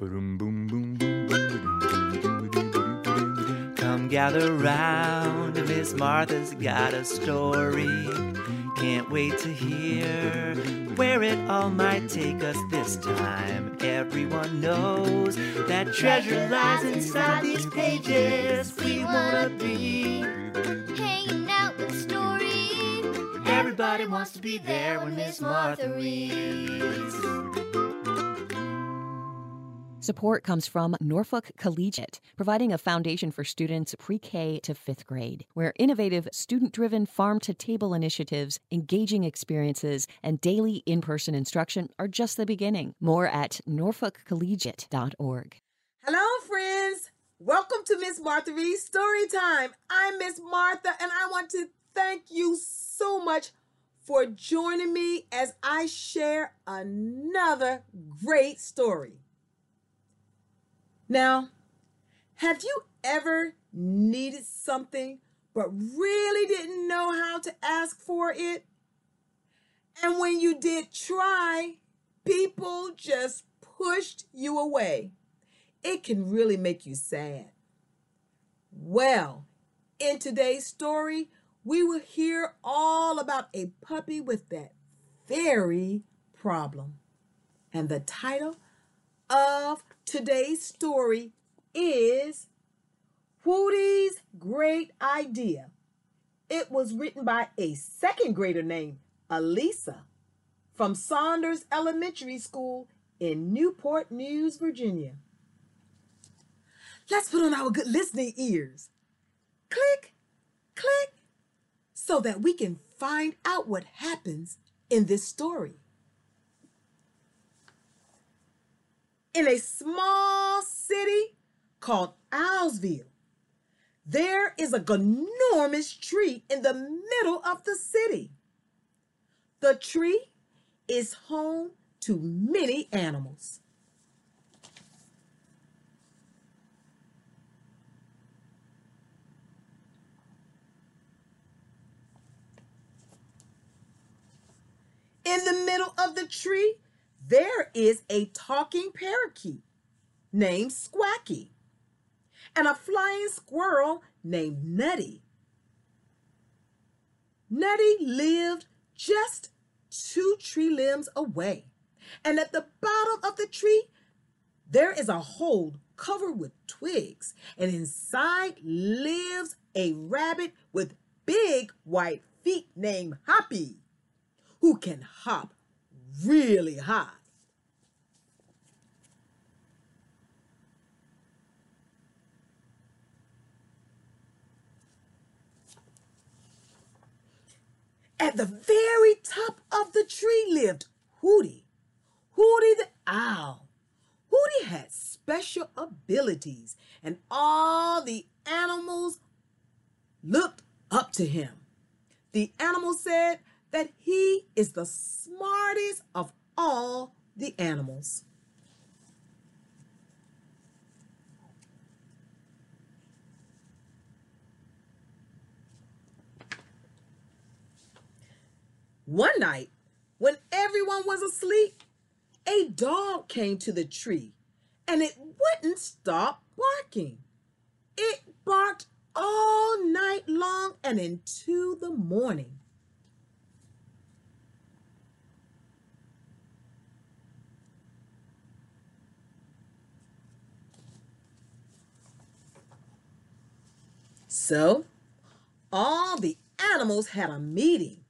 Boom, boom, boom, boom, boom, Come gather round, Miss Martha's got a story. Can't wait to hear where it all might take us this time. Everyone knows that treasure lies inside these pages. We wanna be hanging out with stories. Everybody wants to be there when Miss Martha reads. Support comes from Norfolk Collegiate, providing a foundation for students pre K to fifth grade, where innovative, student driven farm to table initiatives, engaging experiences, and daily in person instruction are just the beginning. More at norfolkcollegiate.org. Hello, friends. Welcome to Miss Martha Reed's Story Time. I'm Miss Martha, and I want to thank you so much for joining me as I share another great story. Now, have you ever needed something but really didn't know how to ask for it? And when you did try, people just pushed you away. It can really make you sad. Well, in today's story, we will hear all about a puppy with that very problem. And the title of today's story is Whootie's Great Idea. It was written by a second grader named Elisa from Saunders Elementary School in Newport News, Virginia. Let's put on our good listening ears. Click, click, so that we can find out what happens in this story. In a small city called Owlsville. There is a enormous tree in the middle of the city. The tree is home to many animals. In the middle of the tree there is a talking parakeet named Squacky and a flying squirrel named Nutty. Nutty lived just two tree limbs away, and at the bottom of the tree, there is a hole covered with twigs, and inside lives a rabbit with big white feet named Hoppy, who can hop really high. At the very top of the tree lived Hootie, Hootie the owl. Hootie had special abilities, and all the animals looked up to him. The animal said that he is the smartest of all the animals. One night, when everyone was asleep, a dog came to the tree and it wouldn't stop barking. It barked all night long and into the morning. So, all the animals had a meeting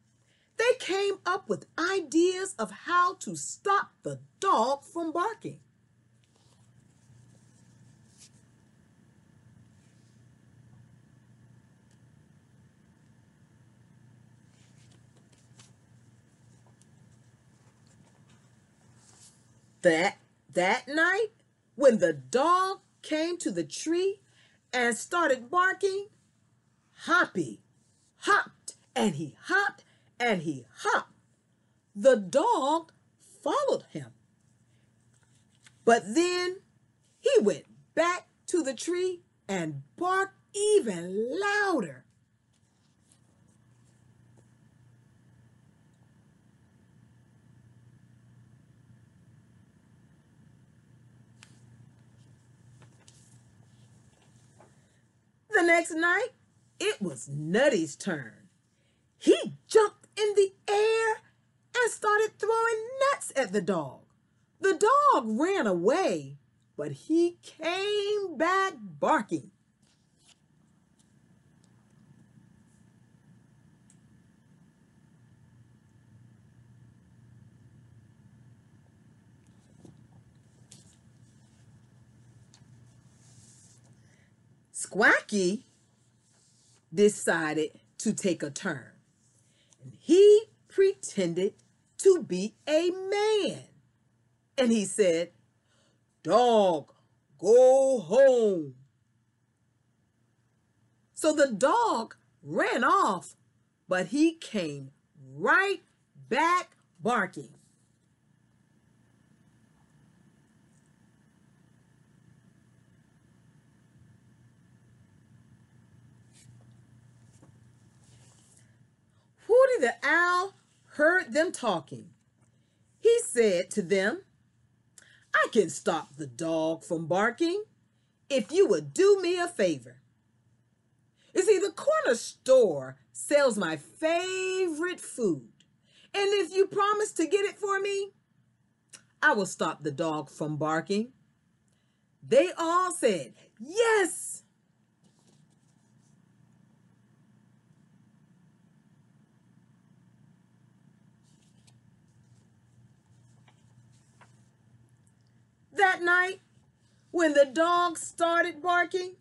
they came up with ideas of how to stop the dog from barking. That that night, when the dog came to the tree and started barking, Hoppy hopped and he hopped and he hopped. The dog followed him. But then he went back to the tree and barked even louder. The next night, it was Nutty's turn. He jumped in the air and started throwing nuts at the dog. The dog ran away, but he came back barking. Squacky decided to take a turn. He pretended to be a man. And he said, Dog, go home. So the dog ran off, but he came right back barking. Hooty the owl heard them talking. He said to them, I can stop the dog from barking if you would do me a favor. You see, the corner store sells my favorite food. And if you promise to get it for me, I will stop the dog from barking. They all said, Yes. That night, when the dog started barking,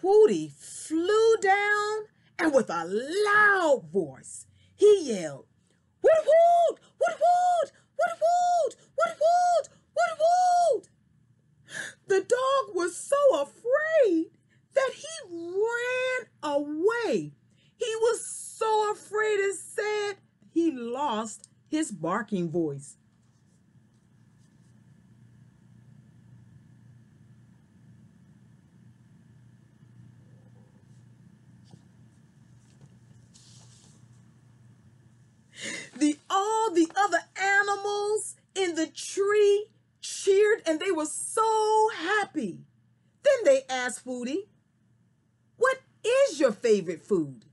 Hooty flew down and with a loud voice, he yelled, Woot woot, woot woot, woot woot, woot woot, woot woot. The dog was so afraid that he ran away. He was so afraid and sad he lost his barking voice. the the other animals in the tree cheered and they were so happy. Then they asked Hooty, What is your favorite food?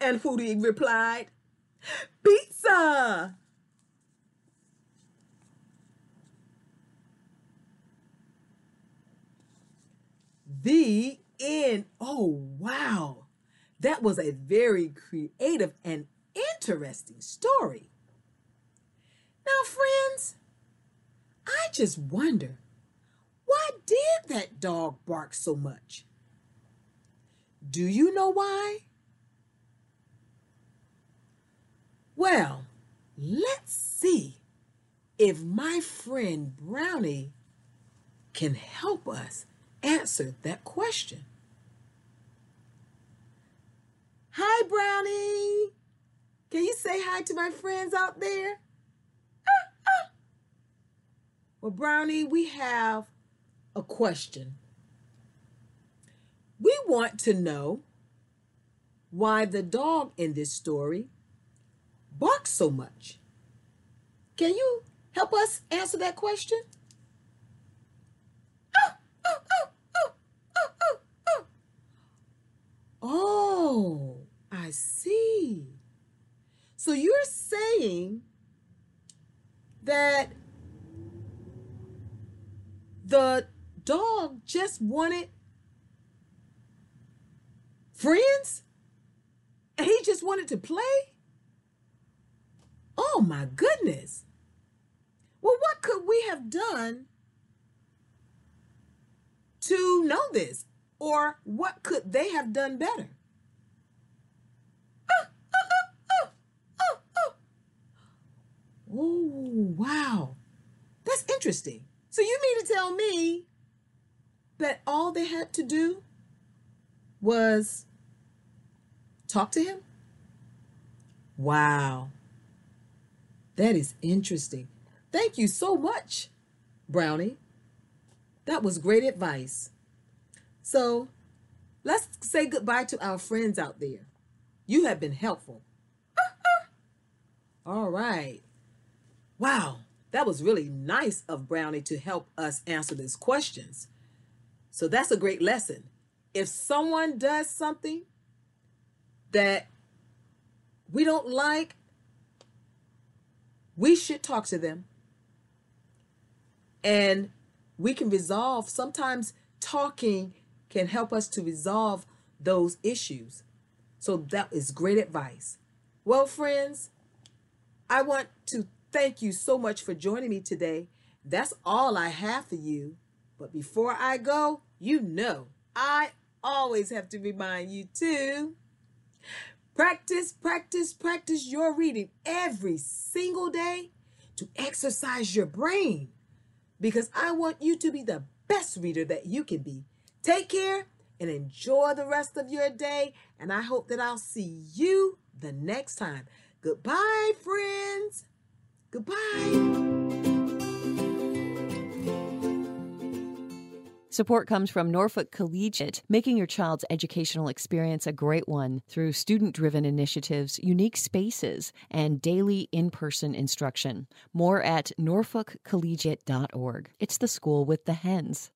And Hooty replied, Pizza. The end. Oh, wow. That was a very creative and interesting story. Now, friends, I just wonder why did that dog bark so much? Do you know why? Well, let's see if my friend Brownie can help us answer that question. Hi, Brownie. Can you say hi to my friends out there? Well, Brownie, we have a question. We want to know why the dog in this story barks so much. Can you help us answer that question? Oh, I see. So you're saying that the dog just wanted friends? And he just wanted to play? Oh my goodness. Well, what could we have done to know this? Or what could they have done better? Oh, wow. That's interesting. So you mean to tell me that all they had to do was talk to him? Wow. That is interesting. Thank you so much, Brownie. That was great advice. So let's say goodbye to our friends out there. You have been helpful. All right. Wow, that was really nice of Brownie to help us answer these questions. So that's a great lesson. if someone does something that we don't like, we should talk to them and we can resolve. Sometimes talking can help us to resolve those issues. So that is great advice. Well, friends, I want to thank you so much for joining me today. That's all I have for you. But before I go, you know, I always have to remind you to practice, practice, practice your reading every single day to exercise your brain because I want you to be the best reader that you can be. Take care and enjoy the rest of your day. And I hope that I'll see you the next time. Goodbye, friends. Goodbye. Support comes from Norfolk Collegiate, making your child's educational experience a great one through student driven initiatives, unique spaces, and daily in person instruction. More at norfolkcollegiate.org. It's the school with the hens.